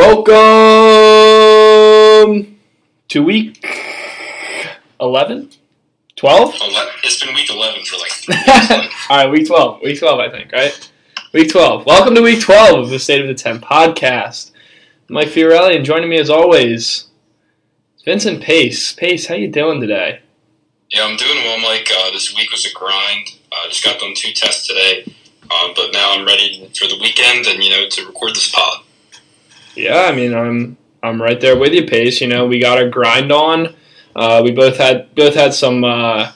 Welcome to week 11? 12? It's been week 11 for like three All right, week 12. Week 12, I think, right? Week 12. Welcome to week 12 of the State of the 10 podcast. Mike Fiorelli, and joining me as always, Vincent Pace. Pace, how you doing today? Yeah, I'm doing well, Mike. Uh, this week was a grind. I uh, just got done two tests today, uh, but now I'm ready for the weekend and you know to record this pod. Yeah, I mean, I'm I'm right there with you, Pace. You know, we got our grind on. Uh, we both had both had some uh,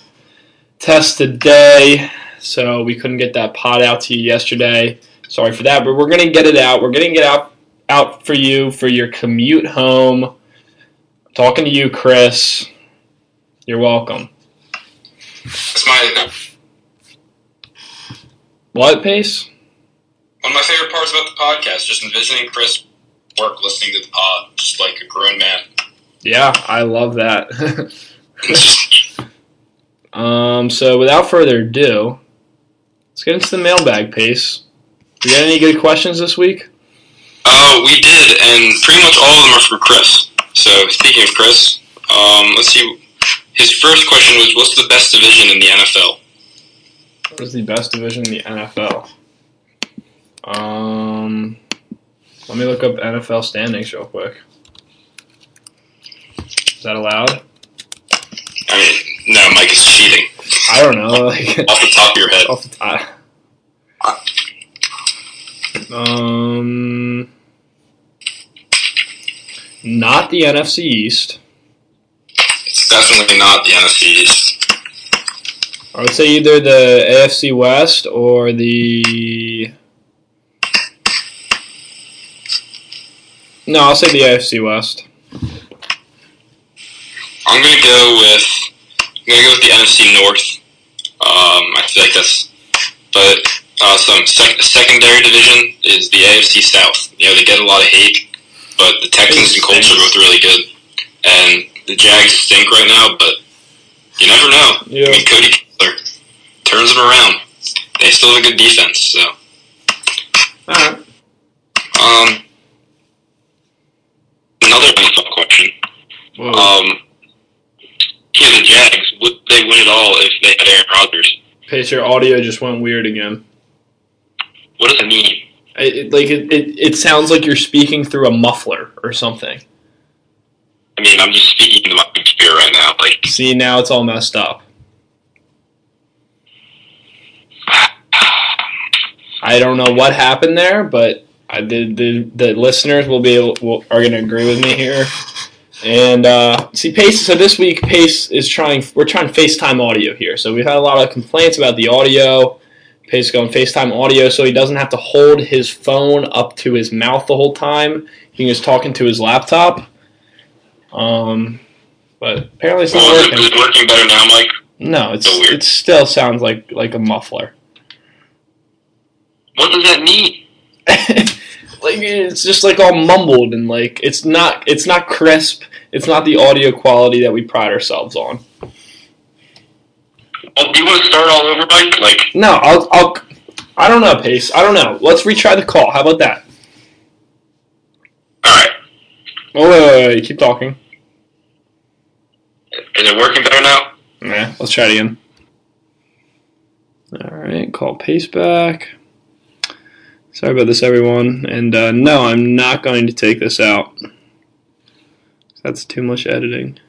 tests today, so we couldn't get that pod out to you yesterday. Sorry for that, but we're gonna get it out. We're gonna get out out for you for your commute home. I'm talking to you, Chris. You're welcome. It's my What, Pace? one of my favorite parts about the podcast. Just envisioning Chris work listening to the pod, just like a grown man. Yeah, I love that. Um, so without further ado, let's get into the mailbag, Pace. You got any good questions this week? uh, we did, and pretty much all of them are for Chris. So speaking of Chris, um, let's see. His first question was, "What's the best division in the NFL?" What is the best division in the NFL? Um, let me look up NFL standings real quick. Is that allowed? I mean, no, Mike is cheating I don't know. Like off the top of your head. off the top. Um, not the NFC East. It's definitely not the NFC East. I would say either the AFC West or the. No, I'll say the AFC West. I'm gonna go with I'm gonna go with the NFC North. Um, I feel like that's, but uh, some sec- secondary division is the AFC South. You know, they get a lot of hate, but the Texans and Colts are both really good, and the Jags stink right now. But you never know. Yeah. I mean, Cody Kessler turns them around. They still have a good defense. So, Alright. um, another NFL question. Whoa. Um, yeah, the Jags would they win it all if they had Aaron Rodgers? Pace, your audio just went weird again. What does it mean? It, it, like it, it, it sounds like you're speaking through a muffler or something. I mean, I'm just speaking to my computer right now. Like, See, now it's all messed up. I don't know what happened there, but I did. The, the listeners will be able, will, are going to agree with me here. And uh, see, Pace. So this week, Pace is trying. We're trying FaceTime audio here. So we've had a lot of complaints about the audio. Pace is going FaceTime audio, so he doesn't have to hold his phone up to his mouth the whole time. He can just talk into his laptop. Um, but apparently it's not well, working. it, is it working better now, Mike? No, it's So it still sounds like like a muffler. What does that mean? like it's just like all mumbled and like it's not it's not crisp. It's not the audio quality that we pride ourselves on. Well, do you want to start all over, Mike? Like, No, I'll I'll I don't know, Pace. I don't know. Let's retry the call. How about that? all right, Oh wait, wait, wait, keep talking. is it working better now? Nah, let's try it again. All right, call Pace back. Sorry about this, everyone. And uh, no, I'm not going to take this out. That's too much editing.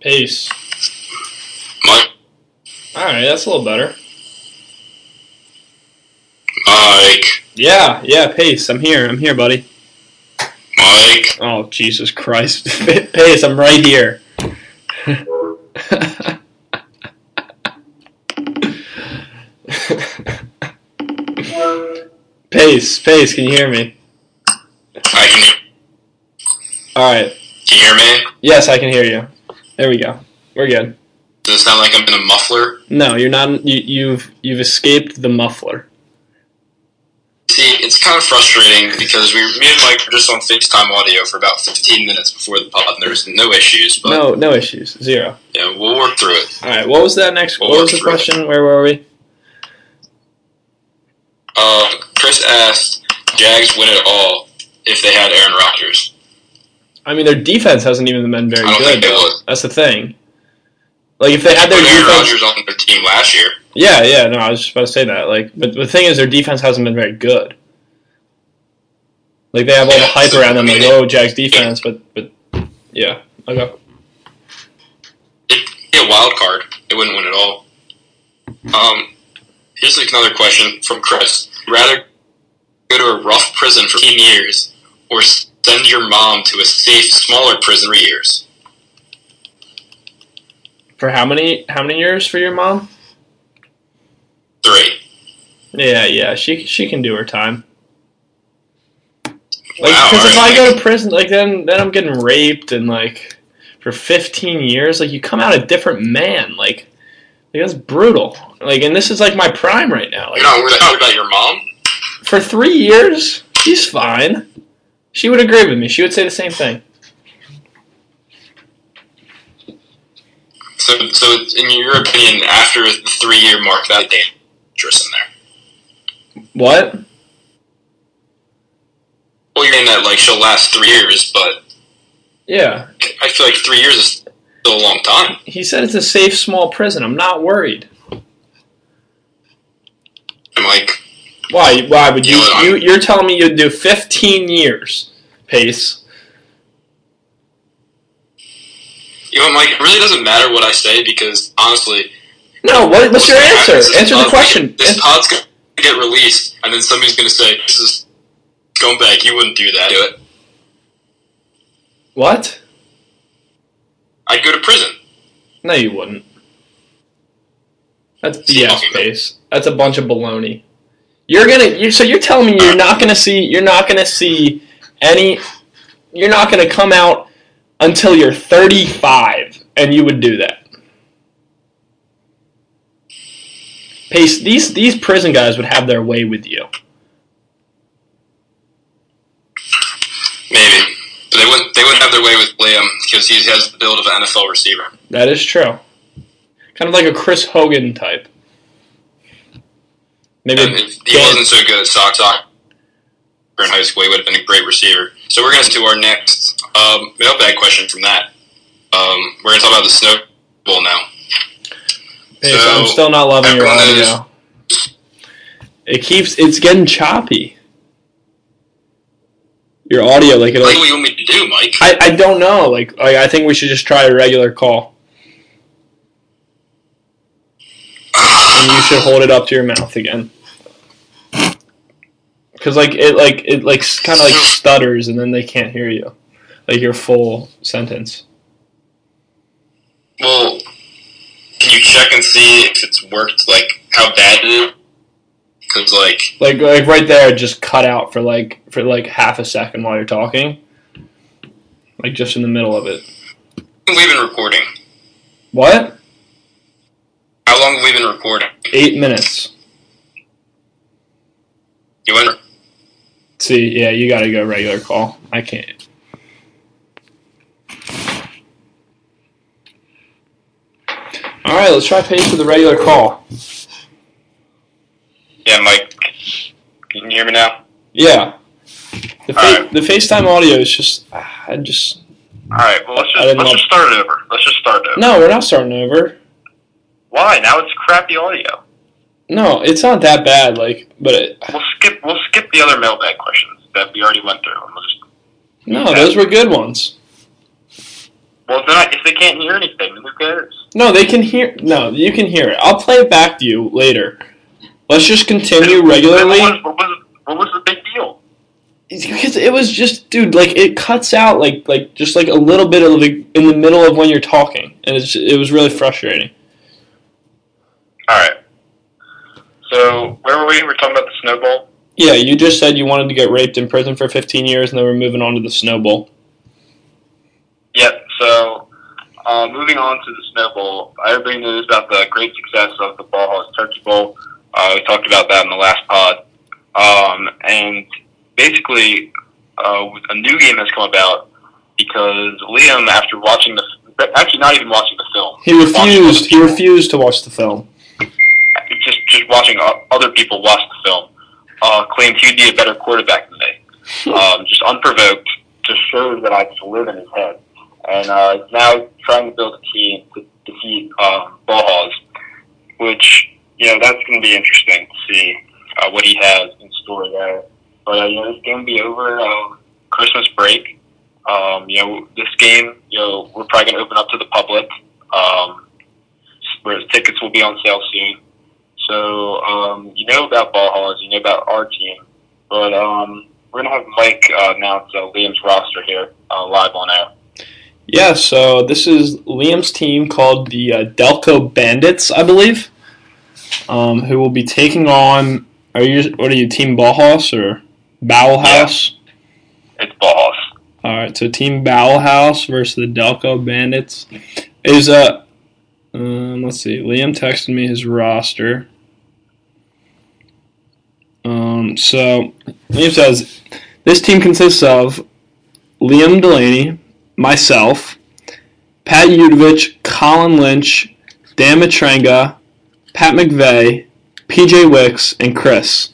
Pace. Mike, All right, that's a little better. Mike, Yeah, yeah, Pace. I'm here. I'm here, buddy. Mike. Oh, Jesus Christ. Pace, I'm right here. Pace, Pace, can you hear me? I can. All right. Can you hear me? Yes, I can hear you. There we go. We're good. Does it sound like I'm in a muffler? No, you're not. You, you've you've escaped the muffler. It's kind of frustrating because we, me and Mike were just on FaceTime audio for about 15 minutes before the pod, and there was no issues. But No, no issues. Zero. yeah, we'll work through it. All right. What was that next? We'll What was the through it. question? Where were we? Uh, Chris asked, "Jags win it all if they had Aaron Rodgers." I mean, their defense hasn't even been very good. think they would. That's the thing. Like if they had their Aaron defense, Rodgers on their team last year. yeah, yeah. No, I was just about to say that. Like, but the thing is, their defense hasn't been very good. Like they have all the hype around them, like oh, Jags defense, but but yeah, okay. It'd be a wild card. They wouldn't win at all. Um, here's like another question from Chris. Rather go to a rough prison for 10 years or send your mom to a safe, smaller prison for years? For how many how many years for your mom? Three. Yeah, yeah, she she can do her time. Like, wow. because if I go to prison, like then then I'm getting raped and like for 15 years, like you come out a different man. Like, like that's brutal. Like, and this is like my prime right now. Like, you're not worried about- about your mom? for three years, she's fine. She would agree with me. She would say the same thing. So, so in your opinion, after the three-year mark, that's dangerous in there. What? Well, you're saying that like she'll last three years, but Yeah. I feel like three years is still a long time. He said it's a safe, small prison. I'm not worried. I'm like, Why? Why would you? you, know, you you're telling me you'd do 15 years, pace? you know, Mike, it really doesn't matter what I say because honestly, No. What, what's your gonna answer? Answer the question. This pod's gonna get released, and then somebody's gonna say, "This is scumbag. You wouldn't do that." Do it. What? I'd go to prison. No, you wouldn't. That's BS pace. That's a bunch of baloney. You're gonna. You're, so you're telling me you're not gonna see. You're not gonna see any. You're not gonna come out until you're 35, and you would do that. Pace. These these prison guys would have their way with you. Maybe, but they wouldn't. They wouldn't have their way with Liam because he has the build of an NFL receiver. That is true. Kind of like a Chris Hogan type. Maybe. And if he Dan- wasn't so good at sock soccer in high school, he would have been a great receiver. So we're going to to our next um, mailbag question from that. Um, we're going to talk about the Snow Bowl now. Pace, So, I'm still not loving your everyone knows- audio. It keeps. It's getting choppy. Your audio, like it. What do you want me to do, Mike? I, I don't know. Like, like I think we should just try a regular call, and you should hold it up to your mouth again. Cause like it like it like kind of like stutters, and then they can't hear you, like your full sentence. Well, can you check and see if it's worked? Like how bad it is? Because like Like like right there, just cut out for like for like half a second while you're talking, like just in the middle of it. we've been recording. What? How long have we been recording? Eight minutes. You went. See, yeah, you got to go regular call. I can't. All right, let's try pace for the regular call. Yeah, Mike. Can you hear me now? Yeah. The, fa- right. the FaceTime audio is just, ah, I just. All right. Well, let's just let's want- just start it over. Let's just start it over. No, we're not starting over. Why? Now it's crappy audio. No, it's not that bad. Like, but it, We'll skip. We'll skip the other mailbag questions that we already went through. And we'll just. no, those were good ones. Well, if, not, if they can't hear anything, then who cares? No, they can hear. No, you can hear it. I'll play it back to you later. Let's just continue regularly. What was, what was what was the big deal? Because it was just dude like it cuts out like like just like a little bit of in the middle of when you're talking and it's it was really frustrating All right. So where were we? We're talking about the Snow Bowl. yeah you just said you wanted to get raped in prison for 15 years and then we're moving on to the Snow Bowl Yep. So, uh, moving on to the Snow Bowl everybody knows about the great success of the Ball Turkey Bowl. Uh, we talked about that in the last pod. Um, and basically, uh, a new game has come about because Liam, after watching the actually not even watching the film, He refused. He refused to watch the film. just just watching other people watch the film, uh, claimed he'd be a better quarterback than me. um, just unprovoked, just shows that I just live in his head. And uh, now trying to build a team to defeat um, Ballhaus, which you know that's going to be interesting to see uh, what he has in store there. But uh, you know this game will be over uh, Christmas break. Um, you know this game, you know we're probably going to open up to the public. Um, where tickets will be on sale soon. So um, you know about Ballhaus, you know about our team, but um, we're gonna have Mike uh, announce uh, Liam's roster here uh, live on air. Yeah, so this is Liam's team called the uh, Delco Bandits, I believe, um, who will be taking on. Are you what are you, Team Bauhaus or Bowel Yeah. House? It's Ballhaus. All right, so Team Bowel House versus the Delco Bandits is uh, um, let's see. Liam texted me his roster. Um, so Liam says this team consists of Liam Delaney, myself, Pat Udovich, Colin Lynch, Dan Matrenga, Pat McVeigh, PJ Wicks, and Chris.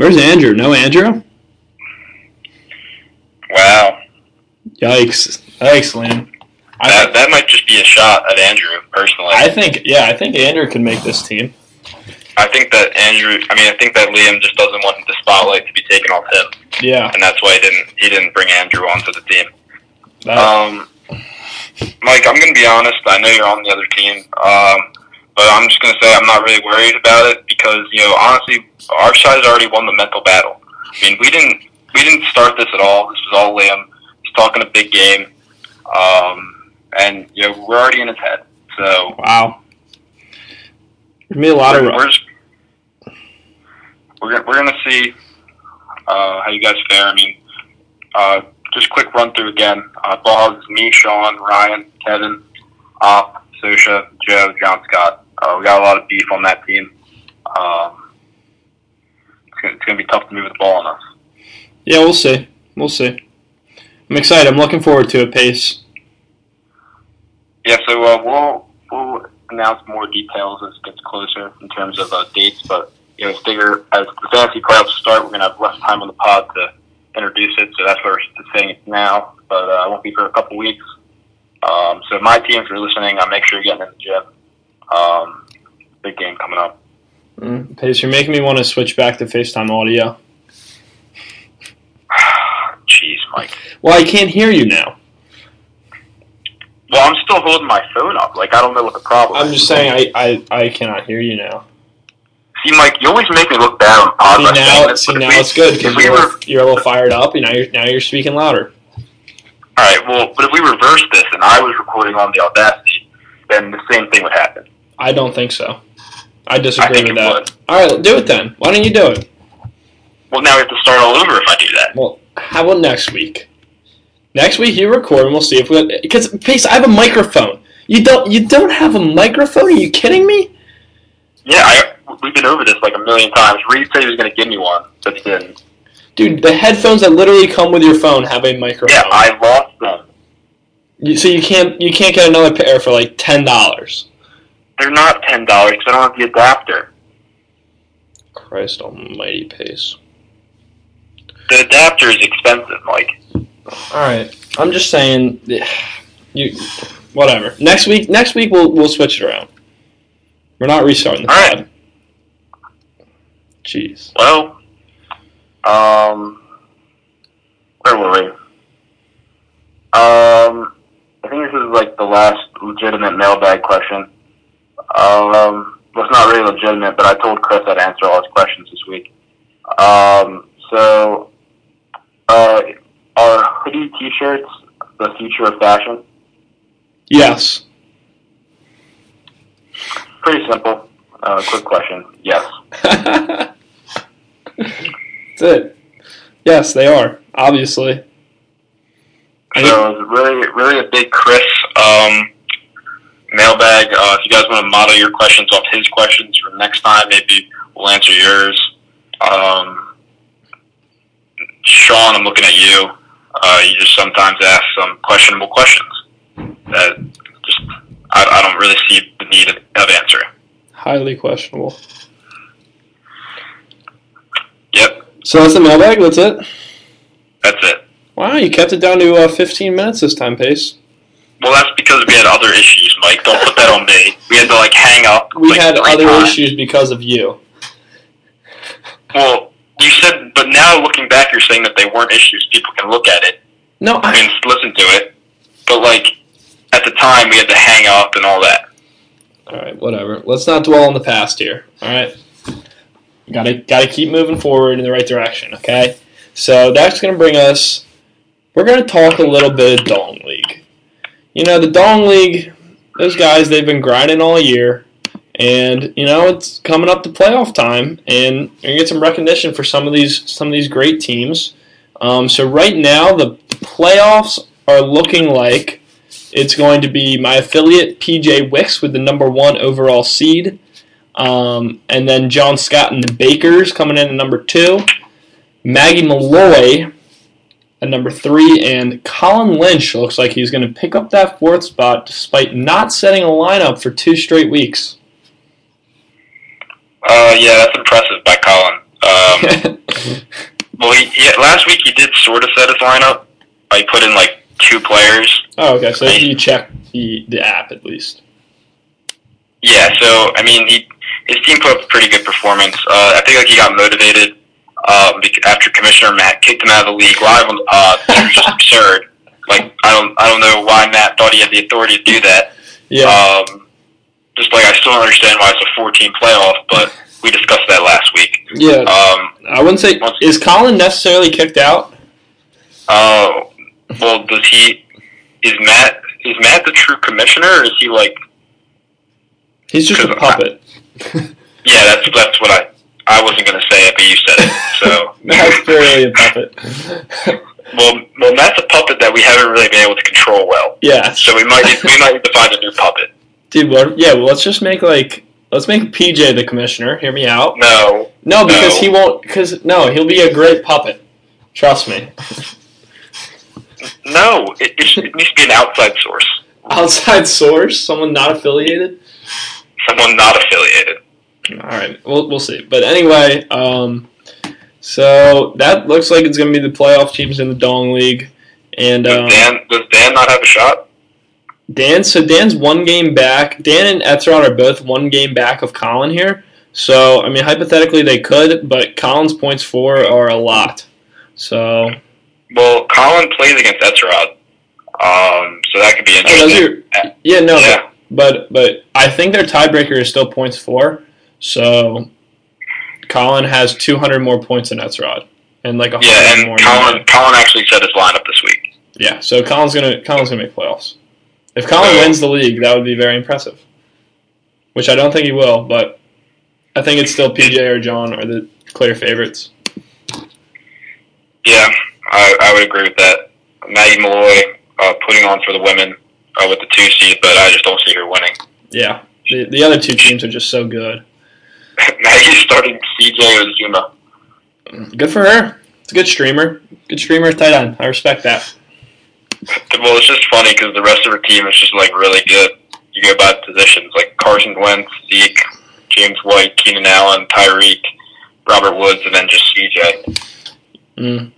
Where's Andrew? No Andrew? Wow, Yikes. Yikes, Liam. I, that that might just be a shot at Andrew personally. I think, yeah, I think Andrew can make this team. I think that Andrew. I mean, I think that Liam just doesn't want the spotlight to be taken off him, Yeah. and that's why he didn't he didn't bring Andrew onto the team. That, Um, Mike, I'm going to be honest. I know you're on the other team, um, but I'm just going to say I'm not really worried about it because you know honestly, our side has already won the mental battle. I mean, we didn't we didn't start this at all. This was all Liam. He's talking a big game, um, and you know we're already in his head. So wow. There's gonna a lot of. we're, we're just we're gonna, we're gonna see uh, how you guys fare. I mean, uh, just quick run through again. Uh, is me, Sean, Ryan, Kevin, Op, Sosha, Joe, John Scott. Uh, we got a lot of beef on that team. Um, it's, gonna, be tough to move the ball on us. Yeah, we'll see. We'll see. I'm excited. I'm looking forward to it, Pace. Yeah, so uh, we'll we'll announce more details as it gets closer in terms of uh, dates. But you know, figure as the fantasy playoffs start, we're gonna have less time on the pod to introduce it. So that's why we're saying it now. But uh, it won't be for a couple weeks. Um, so my team, if you're listening, uh, make sure you're getting in the gym. Um, big game coming up. Mm, Pace, you're making me want to switch back to FaceTime audio. Jeez, Mike. Well, I can't hear you now. Well, I'm still holding my phone up. Like I don't know what the problem. I'm is. just saying I, I, I cannot hear you now. See, Mike, you always make me look bad on pod See now, see now we- it's good because we you're, were you're a little fired up, and now you're now you're speaking louder. All right, well, but if we reversed this and I was recording on the Audacity, then the same thing would happen. I don't think so. I I disagree think with it that. would. All right, do it then. Why don't you do it? Well, now we have to start all over if I do that. Well, how about next week? Next week you record and we'll see if we because Pace, I have a microphone. You don't you don't have a microphone? Are you kidding me? Yeah, I, we've been over this like a million times. Reed said he was going to give me one, but he didn't. Dude, the headphones that literally come with your phone have a microphone. Yeah, I lost them. You- so you can't you can't get another pair for like ten dollars. They're not ten dollars because I don't have the adapter. Christ Almighty, Pace. The adapter is expensive, Mike. All right, I'm just saying, you whatever. Next week, next week we'll we'll switch it around. We're not restarting the All pod. right. Jeez. Well, um, where were we? Um, I think this is like the last legitimate mailbag question. Um, it's not really legitimate, but I told Chris I'd answer all his questions this week. Um, so, uh, are hoodie T-shirts the future of fashion? Yes. Pretty simple. Uh, quick question. Yes. That's it. Yes, they are. Obviously. So it's really, really a big Chris um, mailbag. Uh, if you guys want to model your questions off his questions for next time, maybe we'll answer yours. Um, Sean, I'm looking at you. Uh, you just sometimes ask some questionable questions that just I, I don't really see the need of, of answering. Highly questionable. Yep, So that's the mailbag. That's it. that's it. Wow, you kept it down to uh, 15 minutes this time, Pace. Well, that's because we had other issues, Mike. Don't put that on me. We had to like hang up. We like, had other times. issues because of you. Well, you said, but now looking back, you're saying that they weren't issues. People can look at it. No, I I, mean, listen to it. But like at the time, we had to hang up and all that. all right, whatever. Let's not dwell on the past here. All right, gotta gotta keep moving forward in the right direction. Okay, so that's gonna bring us. We're gonna talk a little bit of Dong League. You know, the Dong League. Those guys, they've been grinding all year, and you know it's coming up to playoff time, and gonna get some recognition for some of these some of these great teams. Um, so right now, the playoffs are looking like it's going to be my affiliate PJ Wicks with the number one overall seed, um, and then John Scott and the Bakers coming in at number two, Maggie Malloy at number three, and Colin Lynch looks like he's going to pick up that fourth spot despite not setting a lineup for two straight weeks. Uh, yeah, that's impressive by Colin. Um, well, he, he, last week he did sort of set his lineup. I put in like two players. oh, okay, so you check the, the app at least. Yeah, so I mean, he his team put up a pretty good performance. Uh, I think like he got motivated um, after Commissioner Matt kicked him out of the league live on uh, it was just absurd. Like I don't I don't know why Matt thought he had the authority to do that. Yeah, Um, just like I still don't understand why it's a 14 playoff, but we discussed that last week. yeah. Um, I wouldn't say is Colin necessarily kicked out. uh, well, does he? Is Matt? Is Matt the true commissioner, or is he like? He's just a puppet. Yeah, that's that's what I. I wasn't gonna say it, but you said it. So, That's clearly a puppet. well, well, Matt's a puppet that we haven't really been able to control well. yeah. So we might need, we might need to find a new puppet. Dude, what, yeah, well, let's just make like let's make PJ the commissioner. Hear me out. No, No, because No. he won't. Because no, he'll be a great puppet. Trust me. no, it, it, should- it needs to be an outside source, Outside source, someone not affiliated. someone not affiliated. All right, we'll we'll see. But anyway, um, so that looks like it's going to be the playoff teams in the Dong League, and Does um, Dan does Dan not have a shot? Dan. So Dan's one game back. Dan and Etzrod are both one game back of Colin here. So I mean, hypothetically they could, but Colin's points for are a lot. So Well, Colin plays against Etzrod, um, so that could be Oh, interesting. yeah, no, yeah, but but I think their tiebreaker is still points for. So Colin has 200 more points than Etzrod, and like a yeah, hundred more. Colin. Colin actually set his lineup this week. Yeah, so Colin's gonna Colin's gonna make playoffs. If Colin So- wins the league, that would be very impressive. Which I don't think he will, but I think it's still PJ or John are the clear favorites. Yeah, I, I would agree with that. Maggie Malloy uh, putting on for the women uh, with the two seed, but I just don't see her winning. Yeah, the the other two teams are just so good. Maggie's starting CJ Uzomah. Good for her. It's a good streamer. Good streamer tight end. I respect that. Well, it's just funny because the rest of her team is just like really good. You go by positions like Carson Wentz, Zeke, James White, Keenan Allen, Tyreek, Robert Woods, and then just CJ. Mm.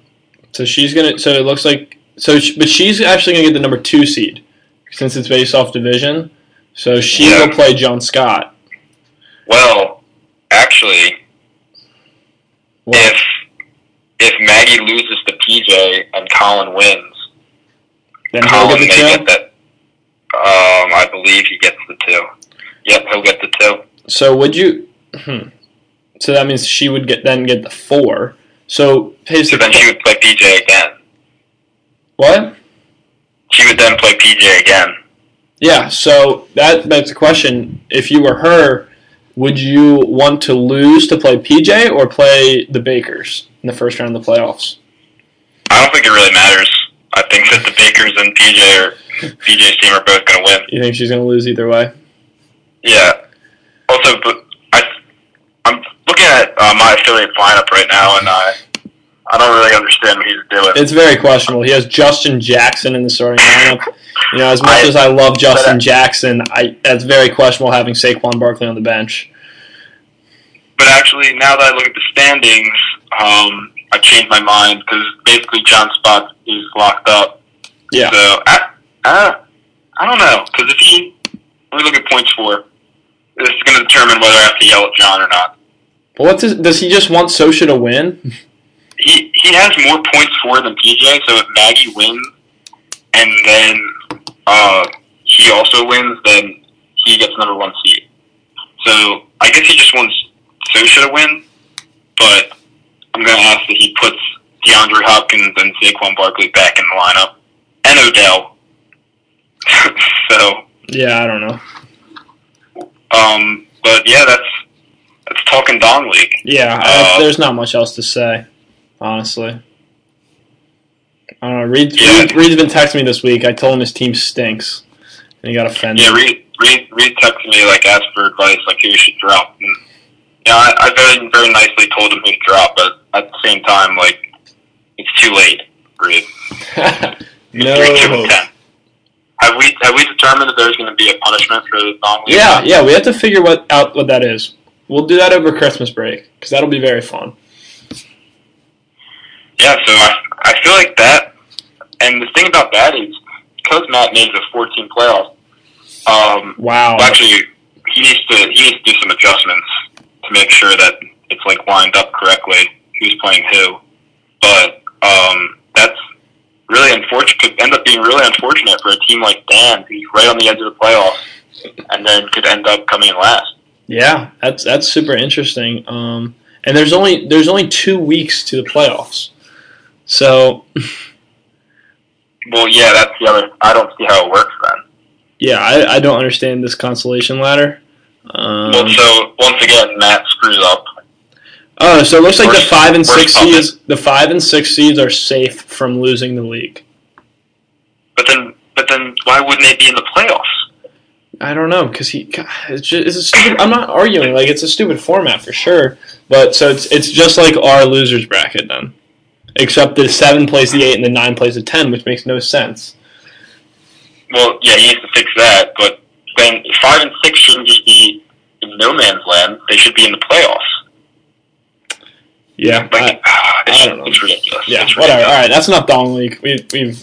So she's gonna. So it looks like. So, she, but she's actually gonna get the number two seed since it's based off division. So she Yeah. will play John Scott. Well, actually, Well, if if Maggie loses to PJ and Colin wins, then Colin may the get that. Um, I believe he gets the two. Yep, he'll get the two. So would you? Hmm. So that means she would get then get the four. So pays So then she would play PJ again. what? She would then play PJ again. Yeah. So that begs the question: If you were her, would you want to lose to play PJ or play the Bakers in the first round of the playoffs? I don't think it really matters. I think that the Bakers and PJ or PJ's team are both going to win. You think she's gonna lose either way? Yeah. Also, but I, I'm looking at uh, my affiliate lineup right now, and I I don't really understand what he's doing. It's very questionable. He has Justin Jackson in the starting lineup. You know, as much I- as I love Justin I- Jackson, I that's very questionable having Saquon Barkley on the bench. But actually, now that I look at the standings, um, I changed my mind because basically John Spot is locked up. Yeah. So I, I, I don't know because if he, let me look at points for. This is going to determine whether I have to yell at John or not. What's his, does he just want Sosha to win? He he has more points for than PJ. So if Maggie wins, and then uh, he also wins, then he gets number one seed. So I guess he just wants Sosha to win, but I'm going to ask that he puts DeAndre Hopkins and Saquon Barkley back in the lineup, and Odell. so, Yeah, I don't know. um, but yeah, that's that's talking Dong League. Yeah, Uh, I, there's not much else to say, honestly. I don't know. Reed, Yeah. Reed, Reed's been texting me this week. I told him his team stinks, and he got offended. Yeah, Reed, Reed, Reed texted me like asked for advice, like who you should drop. And, know, I, I very very nicely told him who to drop, but at the same time, like it's too late, Reed. no Three, two, and hope. ten. Have we have we determined that there's going to be a punishment for the League? Yeah, yeah, we have to figure what out what that is. We'll do that over Christmas break because that'll be very fun. Yeah, so I I feel like that, and the thing about that is because Matt made the 14 playoffs. Um, Wow. well, actually, he needs to he needs to do some adjustments to make sure that it's like lined up correctly. Who's playing who? But um, that's really unfortunate. Could end up being really unfortunate for a team like Dan, who's right on the edge of the playoffs, and then could end up coming in last. Yeah, that's that's super interesting. Um, and there's only there's only two weeks to the playoffs, so Well, yeah, that's the other. I don't see how it works then. yeah, I, I don't understand this consolation ladder. Um, well, so once again, Matt screws up. oh, so it looks like the five and six puppet. seeds the five and six seeds are safe from losing the league. But then, but then, why wouldn't they be in the playoffs? I don't know because he God, it's just it's a stupid. I'm not arguing like it's a stupid format for sure, but so it's it's just like our losers bracket then, except the seven plays the eight and the nine plays the ten, which makes no sense. Well, yeah, he needs to fix that. But then five and six shouldn't just be in no man's land. They should be in the playoffs. Yeah, Like, I- it's, I don't know. it's ridiculous. yeah, it's whatever. ridiculous. All right, that's enough Dong League. We we've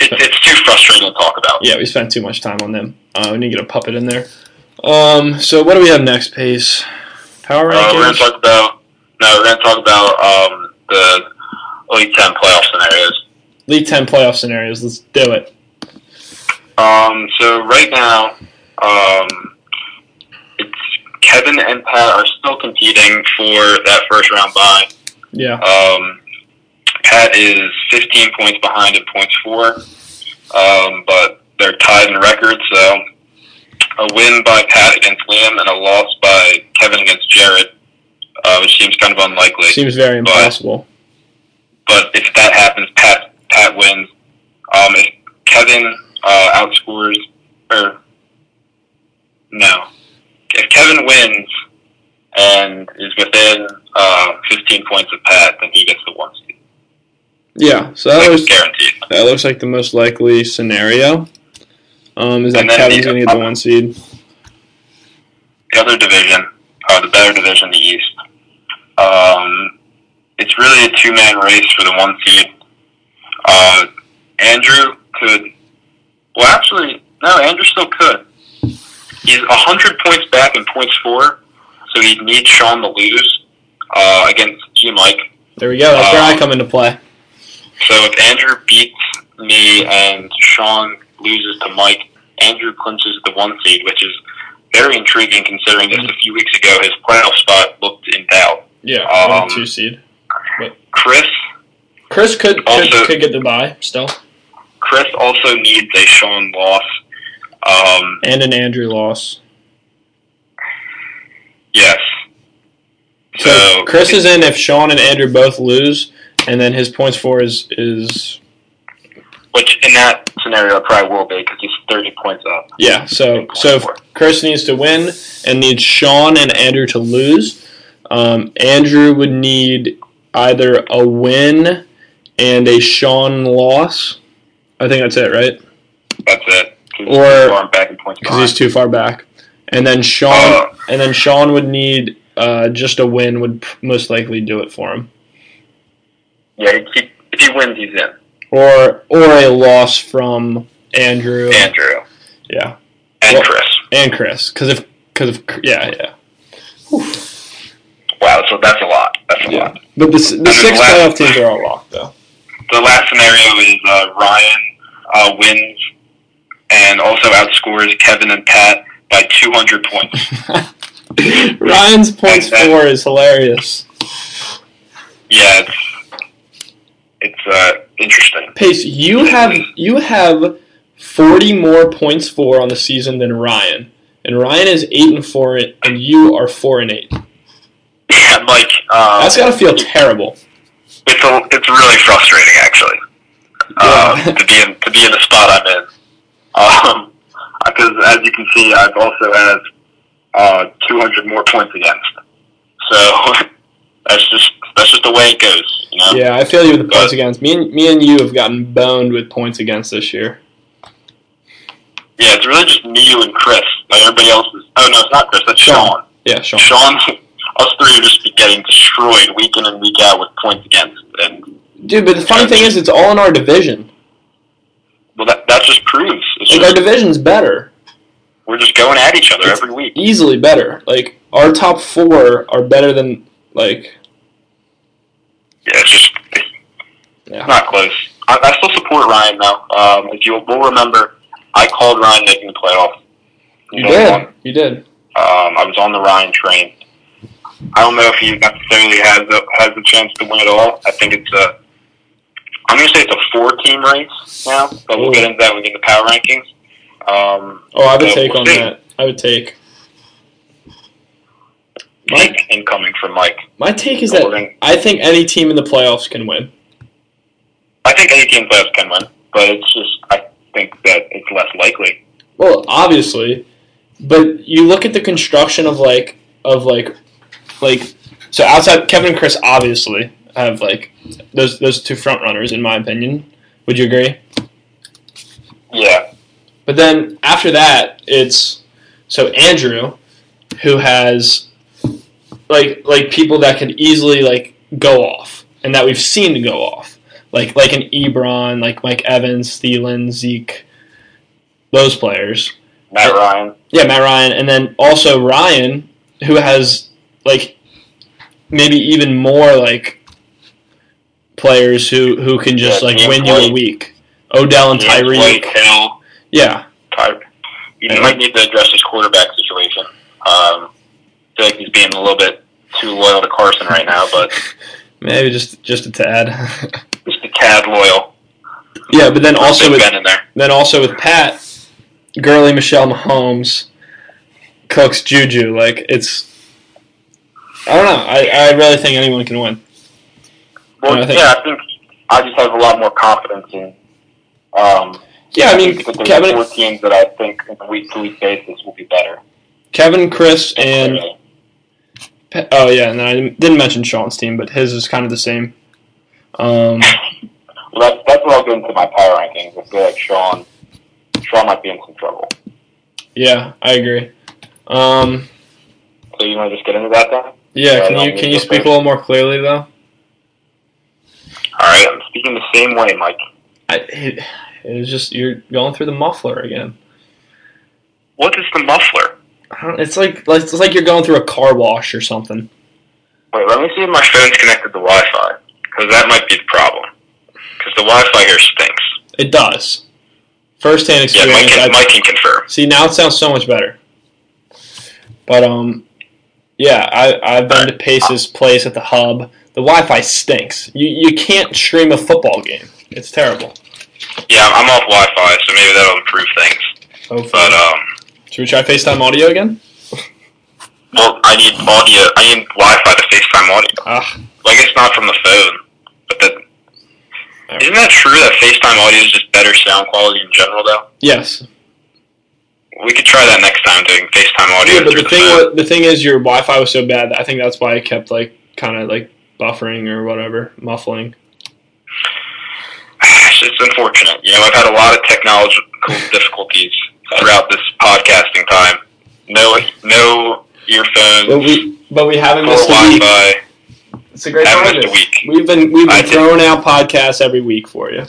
It, it's too frustrating to talk about. yeah we spent too much time on them. Uh, we need to get a puppet in there. Um, so what do we have next, Pace? Power Uh, we're gonna talk about no, we're gonna talk about um, the Elite Ten playoff scenarios. League ten playoff scenarios. Let's do it. Um, so right now, um, it's Kevin and Pat are still competing for that first round bye. Yeah, Um, Pat is 15 points behind in points for, um, but they're tied in record. So a win by Pat against Liam and a loss by Kevin against Jared, uh, which seems kind of unlikely. seems very impossible. But if that happens, Pat Pat wins. Um, if Kevin uh, outscores or no, if Kevin wins and is within uh, 15 points of Pat, then he gets the one seed. Yeah, so that looks guaranteed. that looks like the most likely scenario. Um, is that And Kevin's going to get the one seed? The other division, uh, the better division, the East. Um, it's really a two-man race for the one seed. Uh, Andrew could. Well, actually, no. Andrew still could. He's hundred points back in points for, so he needs Sean to lose uh, against G Mike. There we go. That's where I Um, come into play. So if Andrew beats me and Sean loses to Mike, Andrew clinches the one seed, which is very intriguing considering just a few weeks ago his playoff spot looked in doubt. Yeah, um, two seed. Chris, Chris could could, also- could get the bye still, Chris also needs a Sean loss. Um, and an Andrew loss. yes. So, So Chris is in if Sean and Andrew both lose, and then his points for is is which in that scenario it probably will be because he's thirty points up. yeah. So so if. Chris needs to win and needs Sean and Andrew to lose, Um, Andrew would need either a win and a Sean loss. I think that's it, right? That's it. Or- too far back in points Because he's too far back. And then Sean, Uh, and then Sean would need uh, just a win would most likely do it for him, yeah, he, if he wins, he's in. or or a loss from Andrew. Andrew Yeah, and Well- Chris. and Chris. Because if because of yeah yeah Wow, so that's a lot. That's a yeah. lot. But the the six the last- playoff teams are all locked though. The last scenario is uh, Ryan uh, wins and also outscores Kevin and Pat by 200 points. Ryan's points then- for is hilarious. Yeah, it's it's uh, interesting. Pace, you have you have forty more points for on the season than Ryan, and Ryan is eight and four, and you are four and eight. Yeah, Mike. Um, That's gotta feel terrible. it's a, it's really frustrating actually um, to be in to be in the spot I'm in. Um, because as you can see, I've also had uh, 200 more points against. So that's just that's just the way it goes. You know. Yeah, I feel you with the But- points against. Me and me and you have gotten boned with points against this year. Yeah, it's really just me, you, and Chris. Like everybody else is. Oh no, it's not Chris. That's Sean. Sean. Yeah, Sean. Sean, us three are just getting destroyed week in and week out with points against, and Dude, but the funny thing is, it's all in our division. well, that that just proves it's Like our division's better, we're just going at each other It's- every week. easily better. Like our top four are better than like Yeah, it's just it's yeah. not close. I, I still support Ryan though. Um, if you will remember, I called Ryan making the playoffs. You know, did. You did. Um, I was on the Ryan train. I don't know if he necessarily has a, has a chance to win it all. I think it's a. I'm going to say it's a four-team race now, but we'll Ooh. get into that when we get into power rankings. Um, Oh, I would So, take we'll on see. that. I would take. My incoming from Mike. my take is So that gonna- I think any team in the playoffs can win. I think any team in the playoffs can win, but it's just I think that it's less likely. Well, obviously, but you look at the construction of like of like like so outside Kevin and Chris obviously have like those those two front runners in my opinion. Would you agree? Yeah, But then after that, it's so Andrew, who has like like people that could easily like go off, and that we've seen to go off, like like an Ebron, like Mike Evans, Thielen, Zeke, those players. Matt Ryan. Yeah, Matt Ryan, and then also Ryan, who has like maybe even more like players who who can just Yeah, like win you a week. Odell and White, Tyreek. Hill, Yeah, Ty- You Yeah. might need to address his quarterback situation. Um, I feel like he's being a little bit too loyal to Carson right now, but maybe just just a tad. just a tad loyal. yeah, but then also with in there. then also with Pat, Gurley, Michel Mahomes, Cooks, Juju. Like it's, I don't know. I, I really think anyone can win. Well, I think- yeah, I think I just have a lot more confidence in. Um, Yeah, I mean there's Kevin, four teams that I think on a week to week basis will be better. Kevin, Chris, and oh yeah, and I didn't- didn't mention Sean's team, but his is kind of the same. Um, well, that's that's what I'll get into my power rankings. I feel like Sean, Sean might be in some trouble. yeah, I agree. Um, So you want to just get into that then? Yeah, can you can you speak a little more clearly though? All right, I'm speaking the same way, Mike. I, it, it was just you're going through the muffler again. What is the muffler? It's like it's like you're going through a car wash or something. Wait, let me see if my phone's connected to Wi-Fi, because that might be the problem. Because the Wi-Fi here stinks. It does. First hand Yeah, Mike experience. can, I- Mike can confirm. See now it sounds so much better. But um, yeah, I I've been to Pace's place at the hub. The Wi-Fi stinks. You you can't stream a football game. It's terrible. Yeah, I'm off Wi-Fi, so maybe that'll improve things. Hopefully. But um, Should we try FaceTime audio again? well, I need audio. I need Wi-Fi to FaceTime audio. Ah, Like it's not from the phone, but Alright. isn't that true that FaceTime audio is just better sound quality in general, though. yes. We could try that next time doing FaceTime audio. Yeah, but the thing was, the thing is, your Wi-Fi was so bad. That I think that's why it kept like kind of like buffering or whatever, muffling. It's unfortunate. You know, I've had a lot of technological difficulties throughout this podcasting time. No, no earphones, But we, but we haven't missed a week. Wi-Fi. It's a great Haven't missed a week. We've been we've I been did- throwing out podcasts every week for you.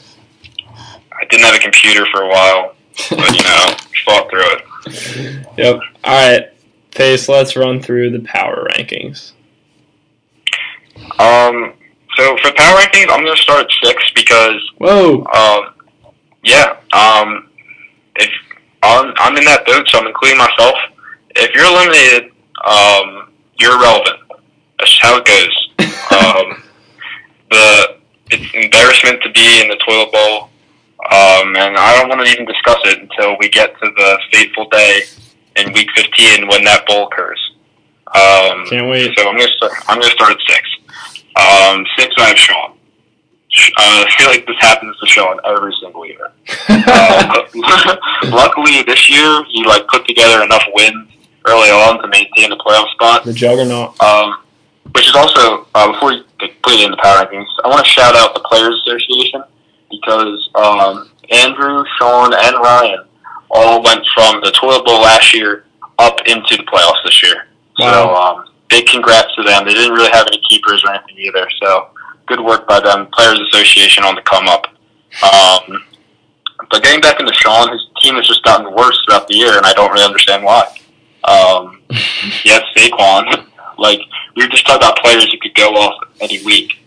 I didn't have a computer for a while, but you know, fought through it. Yep. All right, Pace. Let's run through the power rankings. Um, so for power rankings, I'm going to start at six because Whoa. Um, yeah. Um, if I'm, I'm in that boat, so I'm including myself. If you're eliminated, um, you're irrelevant. That's how it goes. um, the it's embarrassment to be in the toilet bowl, um, and I don't want to even discuss it until we get to the fateful day in week 15 when that bowl occurs. Um, Can't wait. so I'm gonna start. I'm gonna start at six. Um, six, I have Sean. Uh, I feel like this happens to Sean every single year. Uh, luckily, this year he like put together enough wins early on to maintain the playoff spot. the juggernaut. Um, which is also uh, before we put it in the power rankings, I want to shout out the Players Association because um, Andrew, Sean, and Ryan all went from the toilet bowl last year up into the playoffs this year. So um, big congrats to them. They didn't really have any keepers or anything either. So good work by them. Players Association on the come up. Um, but getting back into Sean, his team has just gotten worse throughout the year, and I don't really understand why. Um, yes, Saquon. like we were just talking about players who could go off any week.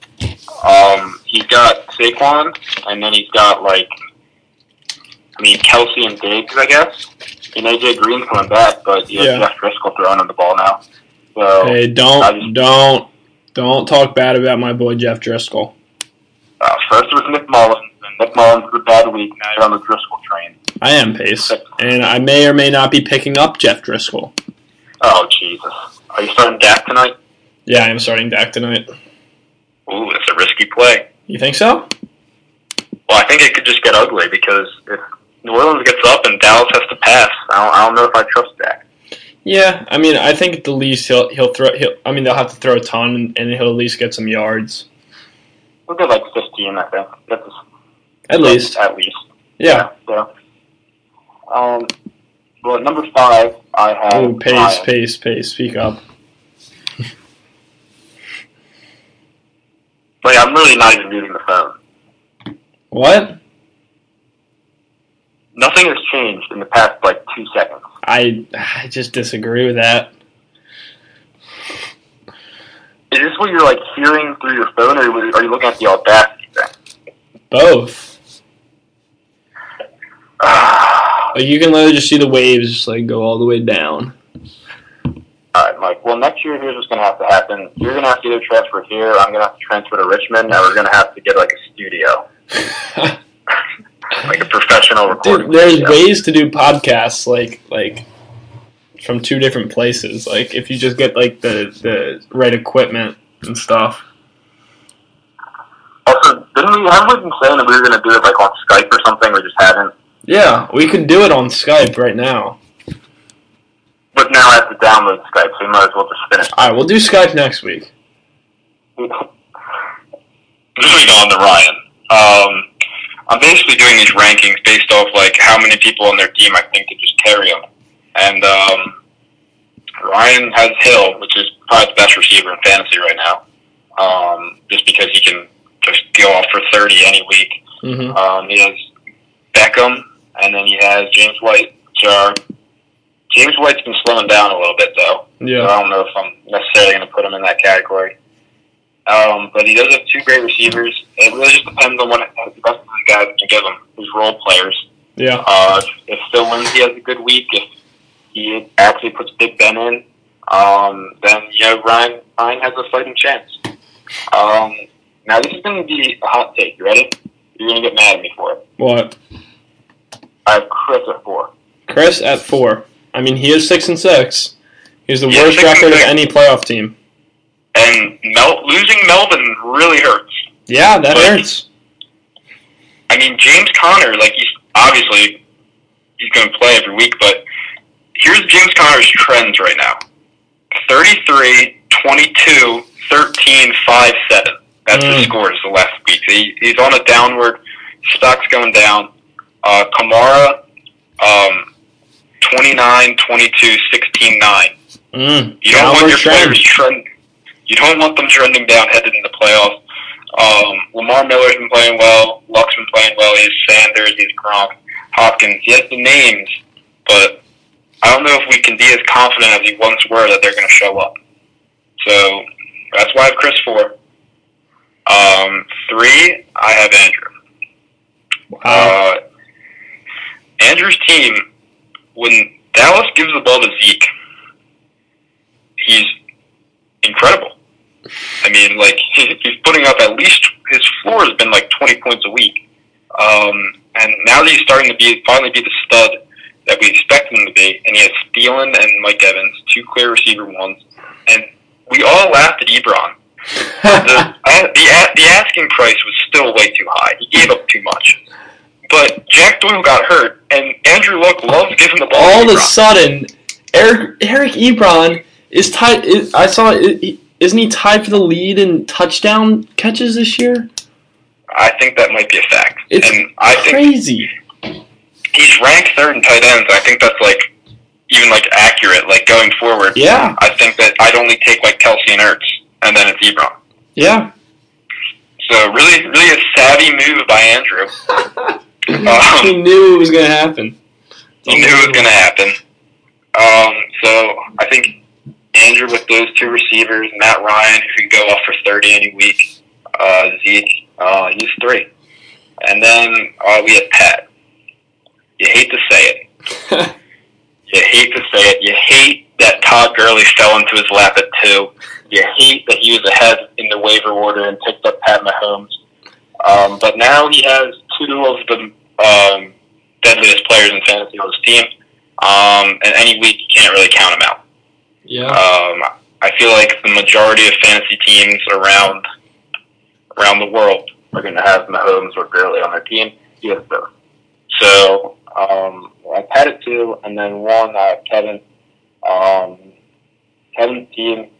Um, he's got Saquon, and then he's got like, I mean Kelce and Diggs, I guess. And AJ Green's coming back, but you Yeah. Jeff Driskel throwing him the ball now. So Hey, don't just- don't don't talk bad about my boy Jeff Driskel. uh, first it was Nick Mullens, and Nick Mullens was a bad week. Now you're on the Driskel train. I am Pace, and I may or may not be picking up Jeff Driskel. Oh Jesus! Are you starting Dak tonight? Yeah, I am starting Dak tonight. Ooh, that's a risky play. You think so? Well, I think it could just get ugly because if New Orleans gets up and Dallas has to pass, I don't, I don't know if I trust Dak. Yeah, I mean, I think at the least he'll he'll throw. He'll, I mean, they'll have to throw a ton, and, and he'll at least get some yards. We'll get like 15, I think. That's At least, At least. yeah. So, um, well, at number five, I have. Oh, pace, pace, pace. Speak up. Like, I'm really not even muting the phone. What? Nothing has changed in the past, like, two seconds. I I just disagree with that. Is this what you're, like, hearing through your phone, or are you looking at the Audacity thing? Both. Like you can literally just see the waves just like go all the way down. Mike. Well, next year, here's what's going to have to happen. You're going to have to either transfer here, I'm going to have to transfer to Richmond, and we're going to have to get, like, a studio. Like a professional recording Dude, there's studio. ways to do podcasts like like from two different places. Like if you just get like the the right equipment and stuff. Also, didn't we, haven't we been saying that we were going to do it, like, on Skype or something? We just haven't. Yeah, we could do it on Skype right now. But now I have to download Skype, so we might as well just finish. All right, we'll do Skype next week. Moving on to Ryan. Um, I'm basically doing these rankings based off like how many people on their team I think could just carry them. And um, Ryan has Hill, which is probably the best receiver in fantasy right now, um, just because he can just go off for 30 any week. hmm Um, he has Beckham, and then he has James White. So James White's been slowing down a little bit though. So Yeah. I don't know if I'm necessarily going to put him in that category. Um, but he does have two great receivers. It really just depends on what the rest of the guys can give him, his role players. Yeah. Uh, if Phil Lindsay has a good week, if he actually puts Big Ben in, um, then you know Ryan Ryan has a fighting chance. Um, now this is going to be a hot take. You ready? You're going to get mad at me for it. What? I have Chris at four. Chris at four. I mean, he is six and six. He's the Yeah, worst record of any playoff team. And Mel- losing Melvin really hurts. Yeah, that But- hurts. I mean, James Conner, like he's obviously he's going to play every week, but here's James Conner's trends right now 33, 22, 13, 5, 7. That's Mm. his scores the last week. He, he's on a downward, stock's going down. Uh, Kamara, um, 29, 22, 16, 9. Mm, You don't want your trend. players trend. You don't want them trending down headed in the playoffs. Um, Lamar Miller's been playing well. Luck's been playing well. He's Sanders. He's Gronk. Hopkins. He has the names, but I don't know if we can be as confident as we once were that they're going to show up. So that's why I have Chris four. Um, three, I have Andrew. Wow. Uh, Andrew's team, when Dallas gives the ball to Zeke, he's incredible. I mean, like he's putting up at least his floor has been like twenty points a week, um, and now that he's starting to be finally be the stud that we expect him to be, and he has Thielen and Mike Evans, two clear receiver ones, and we all laughed at Ebron. The, the the asking price was still way too high. He gave up too much. But Jack Doyle got hurt, and Andrew Luck loves giving the ball. All to of a sudden, Eric Eric Ebron is tied. Is, I saw. Isn't he tied for the lead in touchdown catches this year? I think that might be a fact. It's and I think Crazy. he's ranked third in tight ends. I think that's like even like accurate. Like going forward, Yeah. I think that I'd only take like Kelce and Ertz, and then it's Ebron. Yeah. So really, really a savvy move by Andrew. he knew it was going to happen. He knew it was going to happen. Um, so I think Andrew with those two receivers, Matt Ryan, who can go off for 30 any week, uh, Zeke, uh, he's three. And then uh, we have Pat. You hate to say it. You hate to say it. You hate that Todd Gurley fell into his lap at two. You hate that he was ahead in the waiver order and picked up Pat Mahomes. Um, but now he has two of the um, deadliest players in fantasy on his team. Um, and any week you can't really count him out. yeah. Um, I feel like the majority of fantasy teams around around the world are going to have Mahomes or Gurley on their team. He has both. So um, I've had it two, and then one I have Kevin. Um, Kevin's team.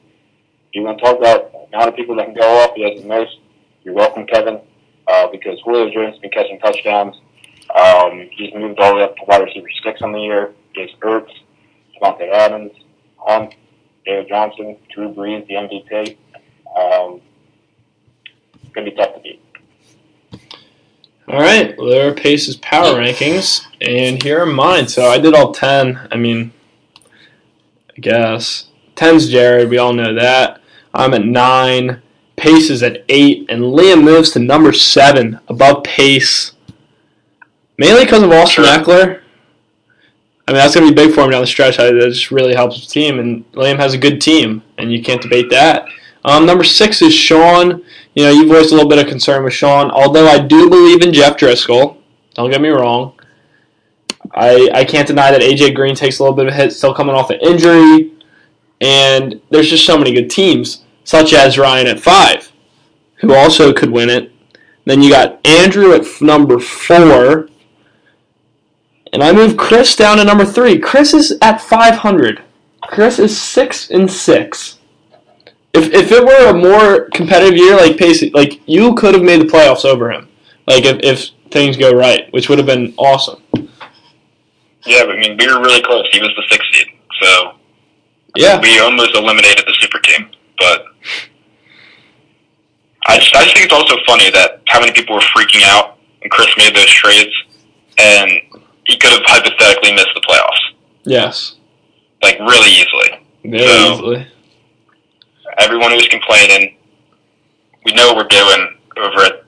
You want to talk about the amount of people that can go off? He has the most. You're welcome, Kevin, uh, because Julio Jones has been catching touchdowns. Um, he's moved all the way up to wide receiver six on the year. Has Ertz, Davante Adams, Hunt, David Johnson, Drew Brees, the MVP. Um, it's going to be tough to beat. All right, well, there are Pace's power rankings, and here are mine. So I did all 10. I mean, I guess. 10's Jared, we all know that. I'm at 9. Pace is at 8, and Liam moves to number 7, above Pace. Mainly because of Austin Sure. Ekeler. I mean, that's going to be big for him down the stretch. I- That just really helps his team, and Liam has a good team, and you can't debate that. Um, number 6 is Sean. You know, you voiced a little bit of concern with Sean, although I do believe in Jeff Driskel. Don't get me wrong. I I can't deny that AJ Green takes a little bit of a hit, still coming off an injury, and there's just so many good teams, such as Ryan at five, who also could win it. Then you got Andrew at f- number four, and I moved Chris down to number three. Chris is at 500. Chris is six and six. If, if it were a more competitive year, like Pacey, like you could have made the playoffs over him, like if, if things go right, which would have been awesome. Yeah, but I mean, we were really close. He was the sixth seed. So Yeah, we almost eliminated the super team. But I just, I just think it's also funny that how many people were freaking out when Chris made those trades, and he could have hypothetically missed the playoffs, yes, like really easily. very So- easily. Everyone who's complaining, we know what we're doing over at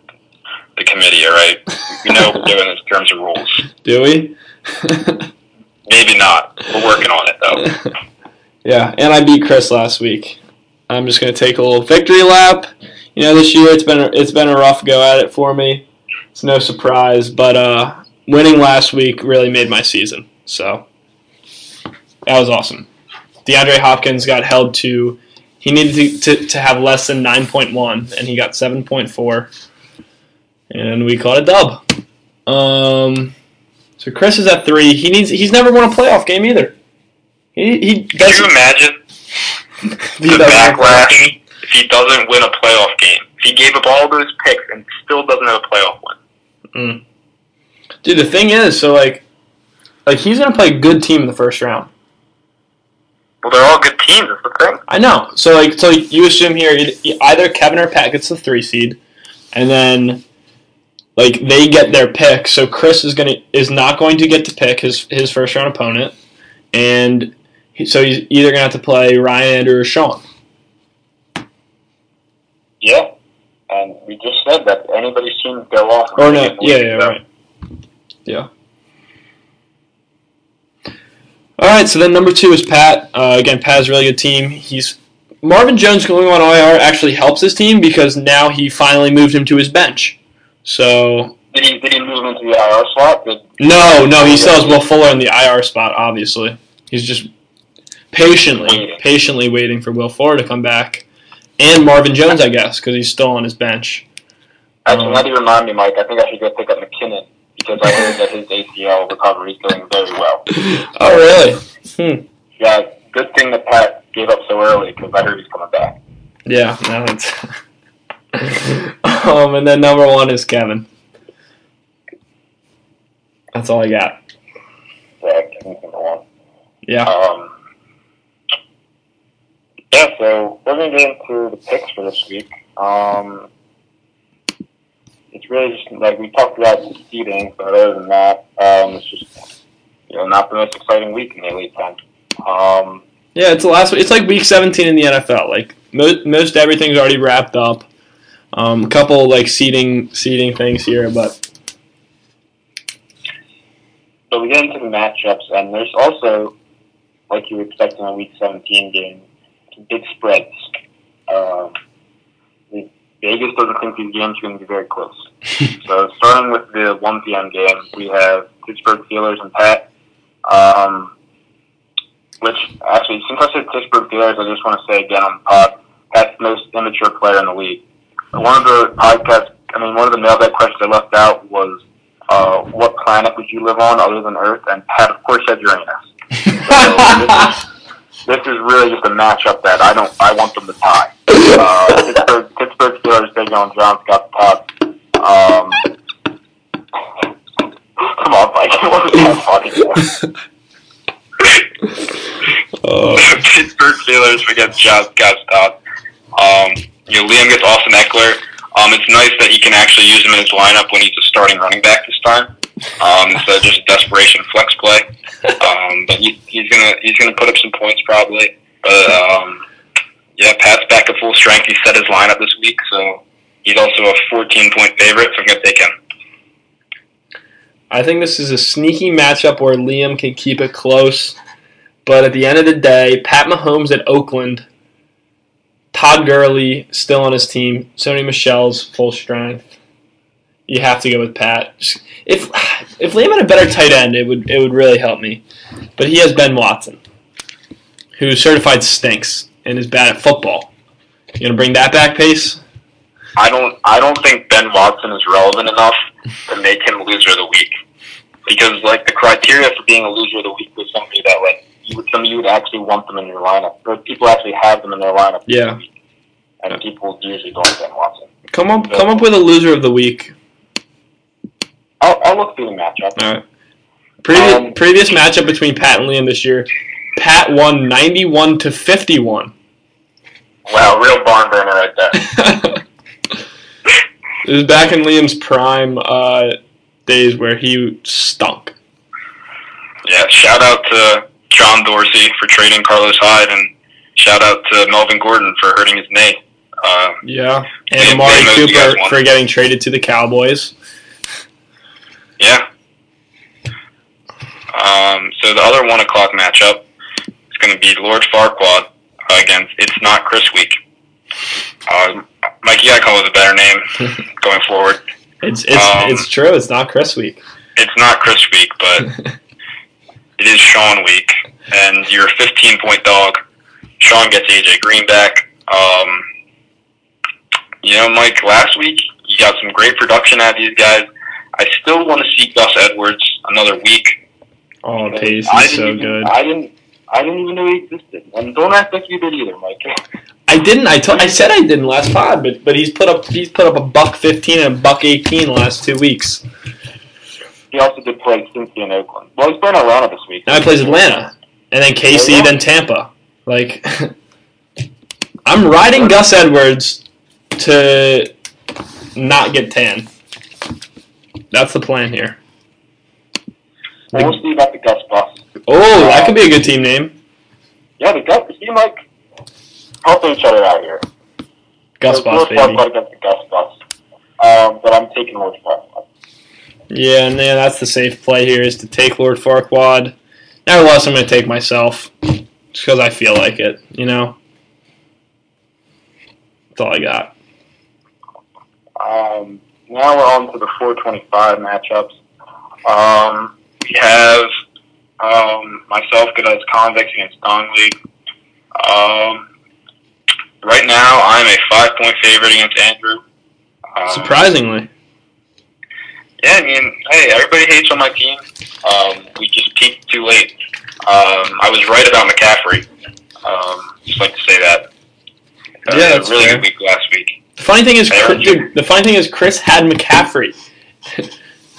the committee, all right? We know what we're doing in terms of rules. Do we? Maybe not. We're working on it, though. yeah, and I beat Chris last week. I'm just gonna take a little victory lap. You know, this year it's been it's been a rough go at it for me. It's no surprise, but uh, winning last week really made my season. So that was awesome. DeAndre Hopkins got held to he needed to, to, to have less than 9.1 and he got 7.4 and we caught a dub. Um, so Chris is at three. He needs he's never won a playoff game either. He he Can you imagine he the backlash if he doesn't win a playoff game? If he gave up all those picks and still doesn't have a playoff win. Dude, the thing is, so like, like he's gonna play a good team in the first round. Well, they're all good teams. That's the thing. I know. So like, so you assume here either Kevin or Pat gets the three seed, and then like they get their pick. So Chris is gonna is not going to get to pick his his first round opponent, and he, so he's either gonna have to play Ryan Andrew or Sean. Yeah. And we just said that anybody's team go off. Or no, yeah, yeah, right, yeah. All right, so then number two is Pat. Uh, again, Pat has a really good team. He's Marvin Jones going on IR actually helps his team because now he finally moved him to his bench. So Did he did he move him into the IR slot? Did, no, no, he still has Will Fuller in the IR spot. Obviously, he's just patiently, Waiting. patiently waiting for Will Fuller to come back, and Marvin Jones, I guess, because he's still on his bench. Actually, Um, now that you remind me, Mike, I think I should go pick up McKinnon because I heard that his ACL recovery is going very well. Oh, really? Yeah, good thing that Pat gave up so early because I heard he's coming back. Yeah, no, that's. um, and then number one is Kevin. That's all I got. Yeah, Kevin's number one. Yeah. Um, yeah, so we're going to get into the picks for this week. Um, it's really just like we talked about the seeding, but other than that, um, it's just you know not the most exciting week in the Elite Ten. Um, Yeah, it's the last. It's like week 17 in the NFL. Like most, most everything's already wrapped up. Um, a couple like seating, seating things here, but so we get into the matchups, and there's also, like you expect in a Week 17 game, big spreads. Um, Vegas doesn't think these games are going to be very close. So starting with the 1 p.m. game, we have Pittsburgh Steelers and Pat. Um, which actually, since I said Pittsburgh Steelers, I just want to say again on the pod, Pat's the most immature player in the league. One of the podcasts, I mean, one of the mailbag questions I left out was, uh, what planet would you live on other than Earth? And Pat, of course, said Uranus. So this is, really just a matchup that I don't, I want them to tie. Uh, Pittsburgh, Pittsburgh Steelers, Big John John's got the top. Um, come on, Mike. What was that talking about? uh, Pittsburgh Steelers against Josh Gastad. Um, you know, Liam gets Austin Ekeler. Um, it's nice that he can actually use him in his lineup when he's a starting running back this time. Um, instead just desperation flex play. Um, but he, he's gonna he's gonna put up some points probably. But um, yeah, Pat's back to full strength. He set his lineup this week, so he's also a 14 point favorite. So I'm gonna take him. I think this is a sneaky matchup where Liam can keep it close, but at the end of the day, Pat Mahomes at Oakland, Todd Gurley still on his team, Sony Michel's full strength. You have to go with Pat. If if Liam had a better tight end, it would it would really help me. But he has Ben Watson, who certified stinks and is bad at football. You gonna bring that back, Pace? I don't I don't think Ben Watson is relevant enough to make him loser of the week. Because like the criteria for being a loser of the week was somebody that like you would some you would actually want them in your lineup. Or people actually have them in their lineup. Yeah. And people usually don't Ben Watson. Come up come up with a loser of the week. I'll, I'll look through the matchup. All right. Previous, Um, previous matchup between Pat and Liam this year, Pat won 91 to 51. Wow, real barn burner right there. it was back in Liam's prime uh, days where he stunk. yeah, shout out to John Dorsey for trading Carlos Hyde and shout out to Melvin Gordon for hurting his knee. Uh, Yeah. Yeah, And Amari they know you guys Cooper for getting traded to the Cowboys. Yeah. Um, so the other one o'clock matchup is going to be Lord Farquaad against It's Not Chris Week. Uh, Mike, you got to come up with a better name going forward. It's it's Um, it's true. It's not Chris week. It's not Chris Week, but it is Sean Week, and you're a 15 point dog. Sean gets AJ Green back. Um, you know, Mike, last week you got some great production out of these guys. I still want to see Gus Edwards another week. oh, Pace is so even- good. I didn't. I didn't even know he existed. And don't act like you did either, Mike. I didn't. I told. I said I didn't last pod, but but he's put up he's put up a buck fifteen and a buck eighteen the last two weeks. He also did play Cincy and Oakland. Well, he's playing Atlanta this week. Now he plays Atlanta, and then KC, then Tampa. Like, I'm riding Gus Edwards to not get tan. That's the plan here. See about the Gus bus. Oh, that could be a good team name. Yeah, the Gus. He like helping each other out here. Gus North baby. Against the Gus bus. Um, but I'm taking North Farquaad. Yeah, and yeah, that's the safe play here is to take Lord Farquaad. Nevertheless, I'm going to take myself just because I feel like it. You know, that's all I got. Um, now we're on to the 425 matchups. Um, we have um, myself, Godez Convicts against Dong League. Um, right now, I'm a five point favorite against Andrew. Um, Surprisingly, Yeah, I mean, hey, everybody hates on my team. Um, we just peaked too late. Um, I was right about McCaffrey. Um, just like to say that. Uh, Yeah, that's really fair. good week last week. The funny thing is, Chris, dude, the funny thing is, Chris had McCaffrey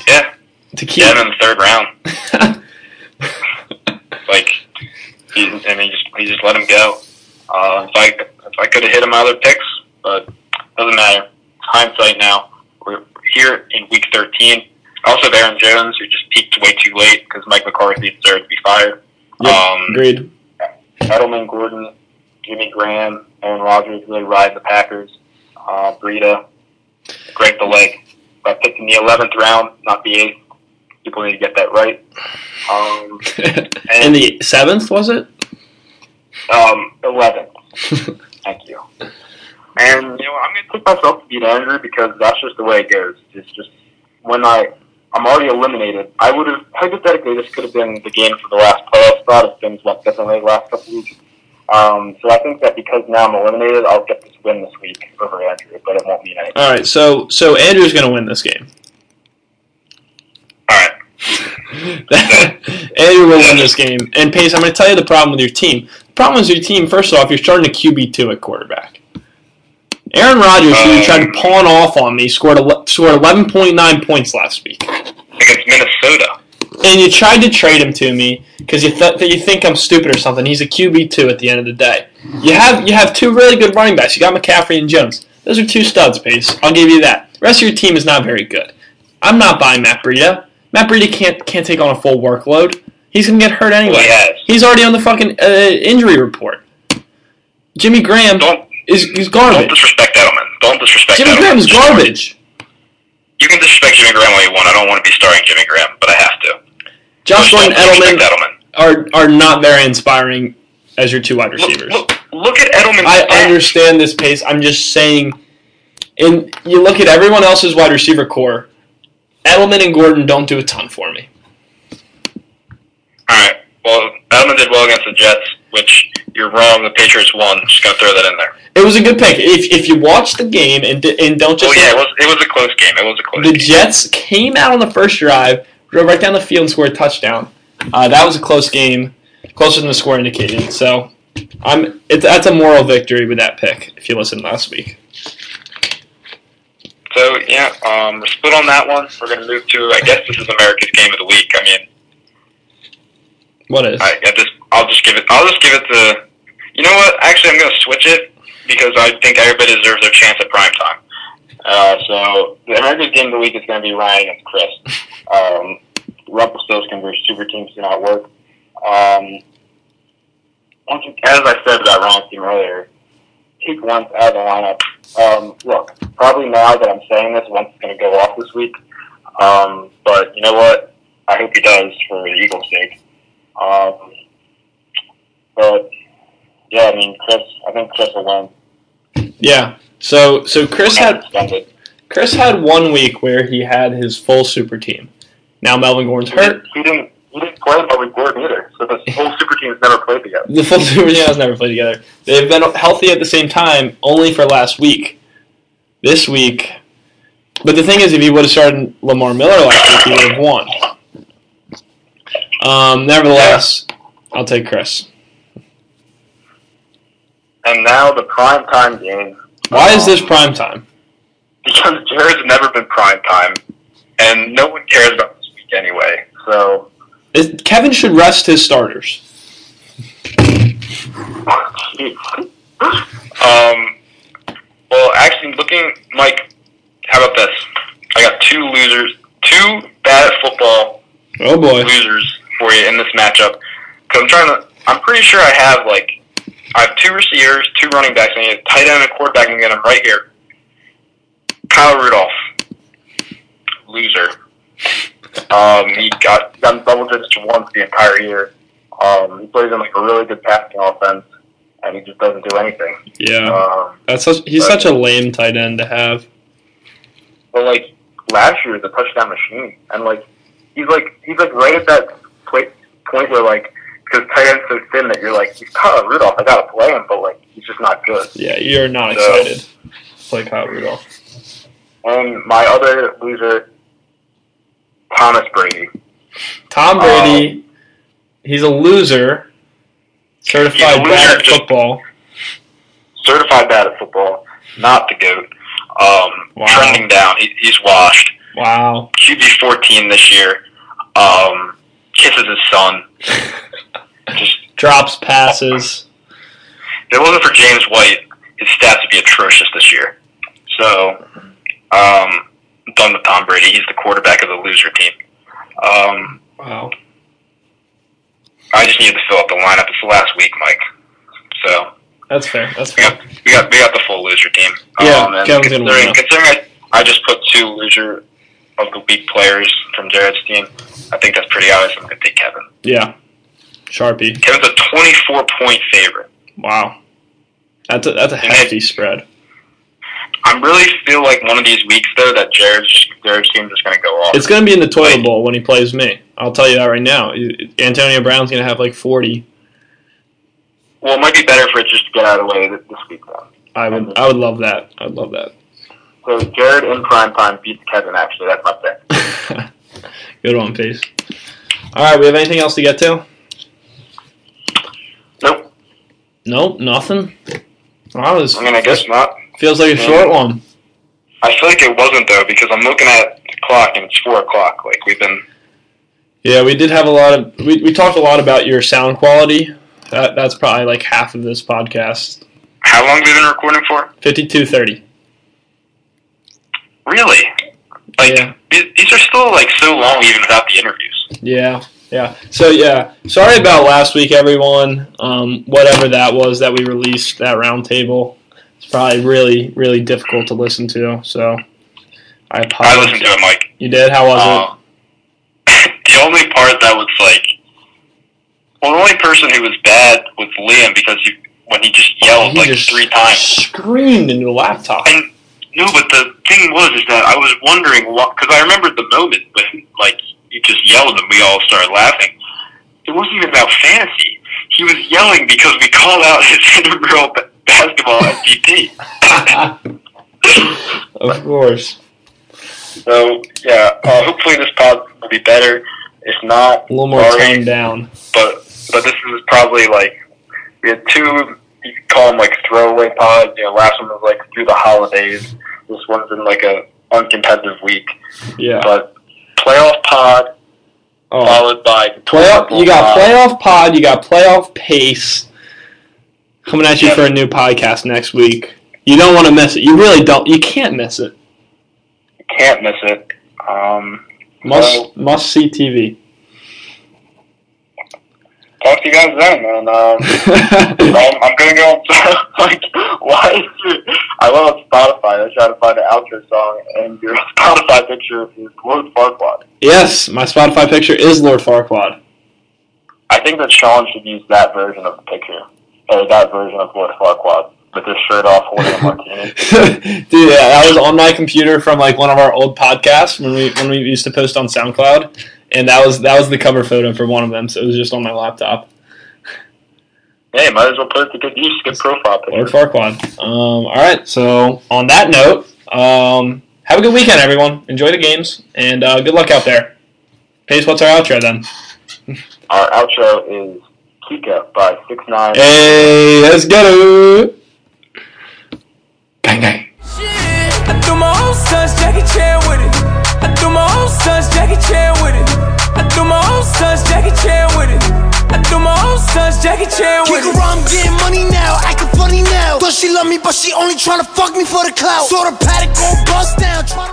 Yeah, to keep. get him in the third round. Like, he, I mean, just he just let him go. Uh, if I if I could have hit him other picks, but doesn't matter. Hindsight now. We're here in week 13. Also Aaron Jones, who just peaked way too late because Mike McCarthy deserved to be fired. Yep, Um, agreed. Edelman, Gordon, Jimmy Graham, Aaron Rodgers really ride the Packers. Uh, Breida, Greg the leg. I picked in the 11th round, not the 8th. People need to get that right. Um, and the seventh was it? um, 11th. Thank you. And, you know, I'm going to take myself to beat Andrew because that's just the way it goes. It's just when I, I'm already eliminated. I would have, hypothetically, this could have been the game for the last playoff spot if things went differently the last couple weeks. Um, so I think that because now I'm eliminated, I'll get this win this week over Andrew, but it won't mean anything. All right, so so Andrew's going to win this game. All right. Andrew will win this game. And Pace, I'm going to tell you the problem with your team. The problem is your team. First off, you're starting a QB two at quarterback. Aaron Rodgers, who you Um, tried to pawn off on me, scored ele- scored 11.9 points last week, Against Minnesota. And you tried to trade him to me because you thought that you think I'm stupid or something. He's a QB two at the end of the day. You have you have two really good running backs. You got McCaffrey and Jones. Those are two studs, Pace. I'll give you that. The rest of your team is not very good. I'm not buying Matt Breida. Matt Breida can't can't take on a full workload. He's gonna get hurt anyway. Has. He's already on the fucking uh, injury report. Jimmy Graham Don't, is, is garbage. don't disrespect Edelman. Don't disrespect Jimmy Edelman. Graham is garbage. You can disrespect Jimmy Graham all you want. I don't want to be starring Jimmy Graham, but I have to. Gordon Edelman Edelman. are are not very inspiring as your two wide receivers. look, look at Edelman's I understand this pace. I'm just saying, and you look at everyone else's wide receiver core. Edelman and Gordon don't do a ton for me. All right. Well, Edelman did well against the Jets, which you're wrong. The Patriots won. Just gonna throw that in there. It was a good pick. If, if you watch the game and and don't just oh, yeah, it was it was a close game. It was a close the game. Jets came out on the first drive, drove right down the field and scored a touchdown. Uh, that was a close game, closer than the score indicated. So, I'm it, that's a moral victory with that pick. If you listened last week, So yeah, um, we're split on that one. We're gonna move to. I guess this is America's game of the week. I mean, what is? I, I just I'll just give it. I'll just give it to. You know what? Actually, I'm gonna switch it because I think everybody deserves their chance at prime time. Uh, so the America's game of the week is gonna be Ryan against Chris. Um, Rumpelstiltskin versus Super Teams do not work. Um, as I said about Ryan's team earlier, take Wentz out of the lineup. Um, look, probably now that I'm saying this, Wentz is going to go off this week. Um, but you know what? I hope he does for the Eagles' sake. Um, but yeah, I mean, Chris, I think Chris will win. Yeah. So so Chris had. Chris had one week where he had his full super team. Now Melvin Gordon's hurt. he didn't. He didn't play Melvin Gordon either. So the whole super team's never played together. The full super team has never played together. They've been healthy at the same time, only for last week. This week, but the thing is, if he would have started Lamar Miller last week, he would have won. Um, nevertheless, I'll take Chris. and now the prime time game. Why is this um, prime time? Because Jared's never been prime time, and no one cares about this week anyway. So, Kevin should rest his starters. um, well, actually, looking, Mike, how about this? I got two losers, two bad at football Oh boy. losers for you in this matchup. Because I'm trying to, I'm pretty sure I have like, I have two receivers, two running backs, and a tight end and a quarterback, and get them right here. Kyle Rudolph, loser. Um, he got got in double digits once the entire year. Um, he plays in like a really good passing offense, and he just doesn't do anything. Yeah. Um, That's such, he's such a lame tight end to have. But like last year was a touchdown machine, and like he's like he's like right at that point where like because tight end's so thin that you're like he's Kyle Rudolph, I gotta play him, but like he's just not good. Yeah, you're not So- excited. to Play Kyle Rudolph. And my other loser, Thomas Brady. Tom Brady, he's a loser. Certified a loser, bad at football. certified bad at football, not the goat. Um, Wow. Trending down, he, he's washed. Wow. QB 14 this year. Um, kisses his son. Just Drops passes. if it wasn't for James White, his stats would be atrocious this year. So, um, I'm done with Tom Brady. He's the quarterback of the loser team. Um, Wow. I just needed to fill up the lineup. It's the last week, Mike. So That's fair. That's we fair. got we got we got the full loser team. Yeah, um, and Kevin's gonna win considering, considering I, I just put two loser of the weak players from Jared's team, I think that's pretty obvious. I'm going to take Kevin. Yeah. Sharpie. Kevin's a 24 point favorite. Wow. That's a, that's a hefty spread. I really feel like one of these weeks though that Jared's Jared's team's just going to go off. It's going to be in the toilet bowl when he plays me. I'll tell you that right now. Antonio Brown's going to have like 40. well, it might be better for it just to get out of the way this, this week though. I would I would love that. I would love that. So Jared in prime time beats Kevin. Actually, that's my pick. Good one, Pace. All right, we have anything else to get to? Nope. Nope, nothing. Wow, this I mean, I guess not. feels like a short one. I feel like it wasn't though because I'm looking at the clock and it's four o'clock. Like we've been. Yeah, we did have a lot of we, we talked a lot about your sound quality. That that's probably like half of this podcast. How long have we been recording for? Fifty two thirty. Really? Like Yeah. these are still like so long even without the interviews. Yeah, yeah. So yeah, sorry about last week, everyone. Um, whatever that was that we released that roundtable, it's probably really really difficult to listen to. So I I apologize. listened to it, Mike. You did? How was Uh, the only part that was like, well, the only person who was bad was Liam because he, when he just it? yelled He like just three times. Screamed into the laptop. And no, but the thing was is that I was wondering what because I remembered the moment when like he just yelled and we all started laughing. It wasn't even about fantasy. He was yelling because we called out his intramural ba- basketball MVP. of course, So yeah, uh, hopefully this pod will be better. If not, a little more sorry, toned down. but but this is probably like we had two. You could call them like throwaway pods. You know, last one was like through the holidays. This one's in like a uncompetitive week. Yeah. But playoff pod Oh, followed by playoff. You got pod. playoff pod. You got playoff pace. Coming at you Yep. for a new podcast next week. You don't want to miss it. You really don't. You can't miss it. Can't miss it. Um, Must So- must see TV. Talk to you guys then, and um, um, I'm gonna go. like, why is it? I went on Spotify. I tried to find an outro song, and your Spotify picture is Lord Farquaad. yes, my Spotify picture is Lord Farquaad. I think that Sean should use that version of the picture, or that version of Lord Farquaad, with his shirt off, holding a martini. Dude, yeah, that was on my computer from like one of our old podcasts when we when we used to post on SoundCloud, and that was that was the cover photo for one of them. So it was just on my laptop. Hey, might as well put it to good use. Good profile picture. Lord Farquaad. Um, all right. So on that note, um, have a good weekend, everyone. Enjoy the games, and uh, good luck out there. Pace, what's our outro then? our outro is Kika by Six Nine. Hey, let's go. Gang Bang Shit, I threw my son's jacket chair with it. My own stunts, Jackie Chan with it. I do my own stunts, Jackie Chan with it. I do my own stunts, Jackie Chan with Kick it. around, I'm getting money now, acting funny now. Thought she love me, but she only tryna fuck me for the clout. Saw the paddock go bust down, tryna.